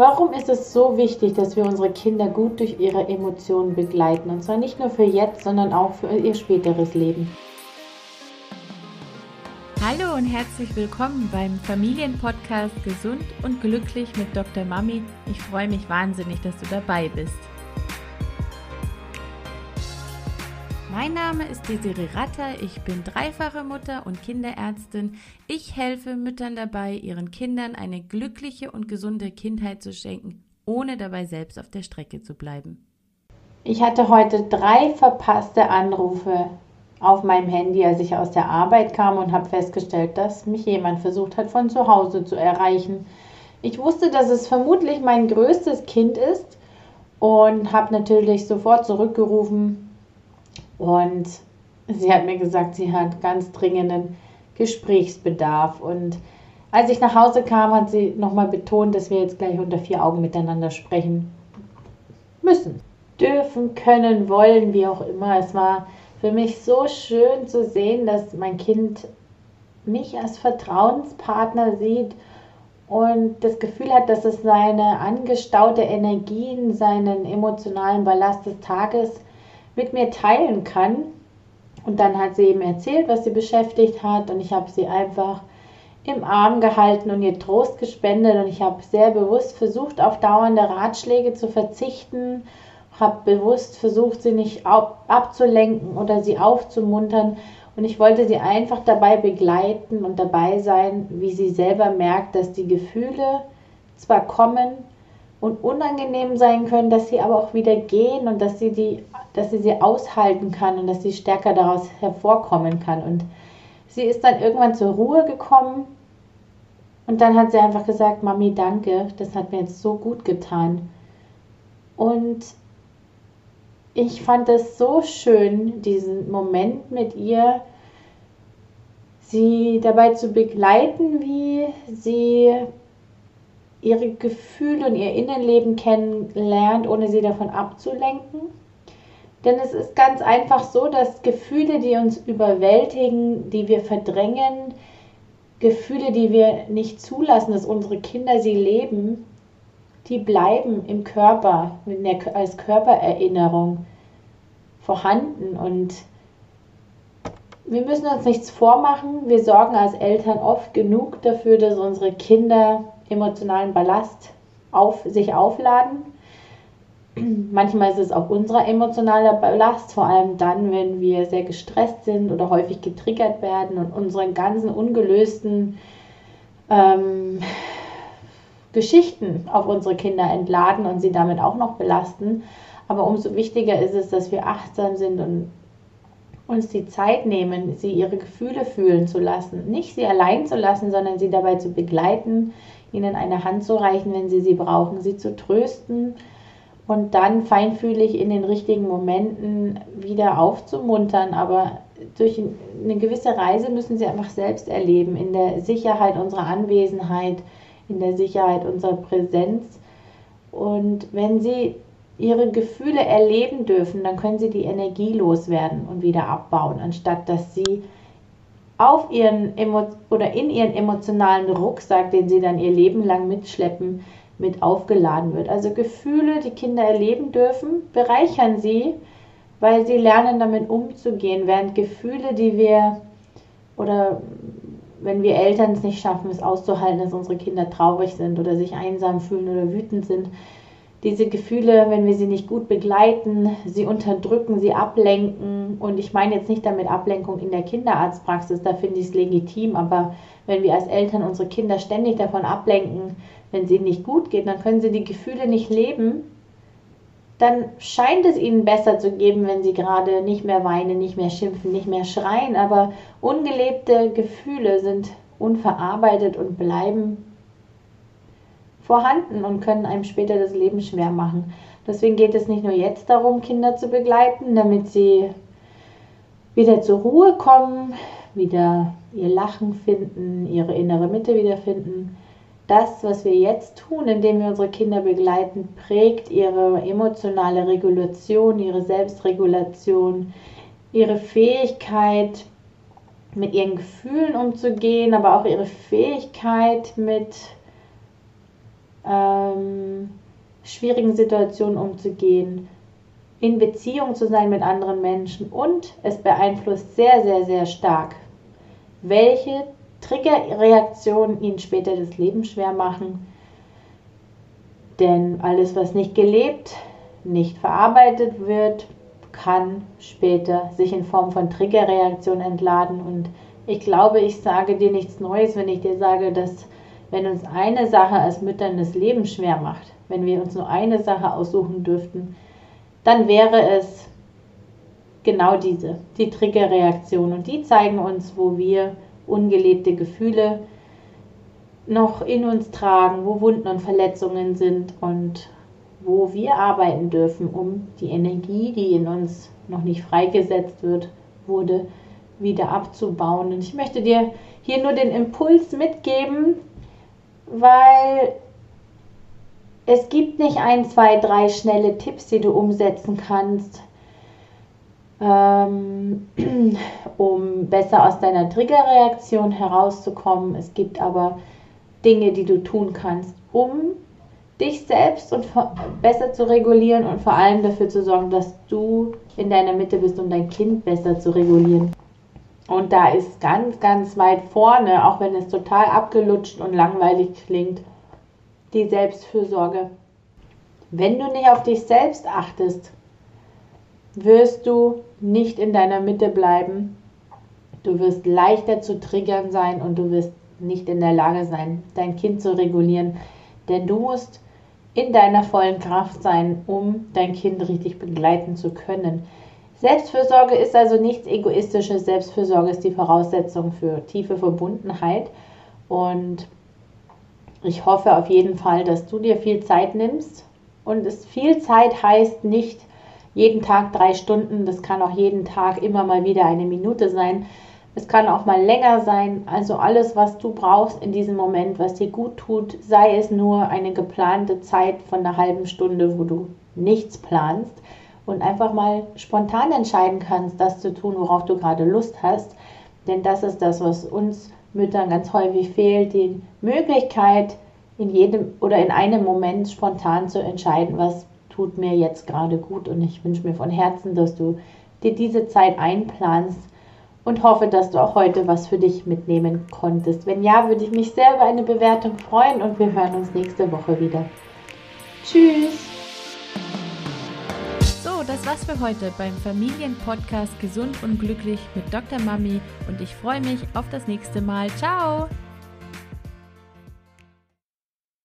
Warum ist es so wichtig, dass wir unsere Kinder gut durch ihre Emotionen begleiten? Und zwar nicht nur für jetzt, sondern auch für ihr späteres Leben. Hallo und herzlich willkommen beim Familienpodcast Gesund und Glücklich mit Dr. Mami. Ich freue mich wahnsinnig, dass du dabei bist. Mein Name ist Desiree Ratter, ich bin dreifache Mutter und Kinderärztin. Ich helfe Müttern dabei, ihren Kindern eine glückliche und gesunde Kindheit zu schenken, ohne dabei selbst auf der Strecke zu bleiben. Ich hatte heute drei verpasste Anrufe auf meinem Handy, als ich aus der Arbeit kam und habe festgestellt, dass mich jemand versucht hat, von zu Hause zu erreichen. Ich wusste, dass es vermutlich mein größtes Kind ist und habe natürlich sofort zurückgerufen, und sie hat mir gesagt, sie hat ganz dringenden Gesprächsbedarf. Und als ich nach Hause kam, hat sie nochmal betont, dass wir jetzt gleich unter vier Augen miteinander sprechen müssen. Dürfen, können, wollen, wie auch immer. Es war für mich so schön zu sehen, dass mein Kind mich als Vertrauenspartner sieht und das Gefühl hat, dass es seine angestaute Energien, seinen emotionalen Ballast des Tages mit mir teilen kann. Und dann hat sie eben erzählt, was sie beschäftigt hat. Und ich habe sie einfach im Arm gehalten und ihr Trost gespendet. Und ich habe sehr bewusst versucht, auf dauernde Ratschläge zu verzichten, habe bewusst versucht, sie nicht abzulenken oder sie aufzumuntern. Und ich wollte sie einfach dabei begleiten und dabei sein, wie sie selber merkt, dass die Gefühle zwar kommen, und unangenehm sein können, dass sie aber auch wieder gehen und dass sie die, dass sie sie aushalten kann und dass sie stärker daraus hervorkommen kann. Und sie ist dann irgendwann zur Ruhe gekommen und dann hat sie einfach gesagt, Mami, danke, das hat mir jetzt so gut getan. Und ich fand es so schön, diesen Moment mit ihr, sie dabei zu begleiten, wie sie ihre Gefühle und ihr Innenleben kennenlernt, ohne sie davon abzulenken. Denn es ist ganz einfach so, dass Gefühle, die uns überwältigen, die wir verdrängen, Gefühle, die wir nicht zulassen, dass unsere Kinder sie leben, die bleiben im Körper, als Körpererinnerung vorhanden. Und wir müssen uns nichts vormachen. Wir sorgen als Eltern oft genug dafür, dass unsere Kinder emotionalen Ballast auf sich aufladen. Manchmal ist es auch unser emotionaler Ballast, vor allem dann, wenn wir sehr gestresst sind oder häufig getriggert werden und unseren ganzen ungelösten ähm, Geschichten auf unsere Kinder entladen und sie damit auch noch belasten. Aber umso wichtiger ist es, dass wir achtsam sind und uns die Zeit nehmen, sie ihre Gefühle fühlen zu lassen. Nicht sie allein zu lassen, sondern sie dabei zu begleiten, ihnen eine Hand zu reichen, wenn sie sie brauchen, sie zu trösten und dann feinfühlig in den richtigen Momenten wieder aufzumuntern. Aber durch eine gewisse Reise müssen sie einfach selbst erleben, in der Sicherheit unserer Anwesenheit, in der Sicherheit unserer Präsenz. Und wenn sie ihre Gefühle erleben dürfen, dann können sie die Energie loswerden und wieder abbauen, anstatt dass sie auf ihren Emo oder in ihren emotionalen Rucksack, den sie dann ihr Leben lang mitschleppen, mit aufgeladen wird. Also Gefühle, die Kinder erleben dürfen, bereichern sie, weil sie lernen damit umzugehen, während Gefühle, die wir oder wenn wir Eltern es nicht schaffen, es auszuhalten, dass unsere Kinder traurig sind oder sich einsam fühlen oder wütend sind, diese Gefühle, wenn wir sie nicht gut begleiten, sie unterdrücken, sie ablenken. Und ich meine jetzt nicht damit Ablenkung in der Kinderarztpraxis, da finde ich es legitim, aber wenn wir als Eltern unsere Kinder ständig davon ablenken, wenn es ihnen nicht gut geht, dann können sie die Gefühle nicht leben. Dann scheint es ihnen besser zu geben, wenn sie gerade nicht mehr weinen, nicht mehr schimpfen, nicht mehr schreien. Aber ungelebte Gefühle sind unverarbeitet und bleiben vorhanden und können einem später das Leben schwer machen. Deswegen geht es nicht nur jetzt darum, Kinder zu begleiten, damit sie wieder zur Ruhe kommen, wieder ihr Lachen finden, ihre innere Mitte wiederfinden. Das, was wir jetzt tun, indem wir unsere Kinder begleiten, prägt ihre emotionale Regulation, ihre Selbstregulation, ihre Fähigkeit, mit ihren Gefühlen umzugehen, aber auch ihre Fähigkeit, mit ähm, schwierigen Situationen umzugehen, in Beziehung zu sein mit anderen Menschen und es beeinflusst sehr, sehr, sehr stark, welche Triggerreaktionen ihnen später das Leben schwer machen. Denn alles, was nicht gelebt, nicht verarbeitet wird, kann später sich in Form von Triggerreaktionen entladen. Und ich glaube, ich sage dir nichts Neues, wenn ich dir sage, dass wenn uns eine Sache als Müttern das Leben schwer macht, wenn wir uns nur eine Sache aussuchen dürften, dann wäre es genau diese, die Triggerreaktion. Und die zeigen uns, wo wir ungelebte Gefühle noch in uns tragen, wo Wunden und Verletzungen sind und wo wir arbeiten dürfen, um die Energie, die in uns noch nicht freigesetzt wird, wurde, wieder abzubauen. Und ich möchte dir hier nur den Impuls mitgeben, weil es gibt nicht ein, zwei, drei schnelle Tipps, die du umsetzen kannst, ähm, um besser aus deiner Triggerreaktion herauszukommen. Es gibt aber Dinge, die du tun kannst, um dich selbst und besser zu regulieren und vor allem dafür zu sorgen, dass du in deiner Mitte bist, um dein Kind besser zu regulieren. Und da ist ganz, ganz weit vorne, auch wenn es total abgelutscht und langweilig klingt, die Selbstfürsorge. Wenn du nicht auf dich selbst achtest, wirst du nicht in deiner Mitte bleiben. Du wirst leichter zu triggern sein und du wirst nicht in der Lage sein, dein Kind zu regulieren. Denn du musst in deiner vollen Kraft sein, um dein Kind richtig begleiten zu können. Selbstfürsorge ist also nichts Egoistisches. Selbstfürsorge ist die Voraussetzung für tiefe Verbundenheit. Und ich hoffe auf jeden Fall, dass du dir viel Zeit nimmst. Und es viel Zeit heißt nicht jeden Tag drei Stunden, das kann auch jeden Tag immer mal wieder eine Minute sein. Es kann auch mal länger sein. Also alles, was du brauchst in diesem Moment, was dir gut tut, sei es nur eine geplante Zeit von einer halben Stunde, wo du nichts planst und einfach mal spontan entscheiden kannst, das zu tun, worauf du gerade Lust hast. Denn das ist das, was uns Müttern ganz häufig fehlt, die Möglichkeit, in jedem oder in einem Moment spontan zu entscheiden, was tut mir jetzt gerade gut. Und ich wünsche mir von Herzen, dass du dir diese Zeit einplanst und hoffe, dass du auch heute was für dich mitnehmen konntest. Wenn ja, würde ich mich sehr über eine Bewertung freuen und wir hören uns nächste Woche wieder. Tschüss! Das war's für heute beim Familienpodcast Gesund und Glücklich mit Dr. Mami und ich freue mich auf das nächste Mal. Ciao!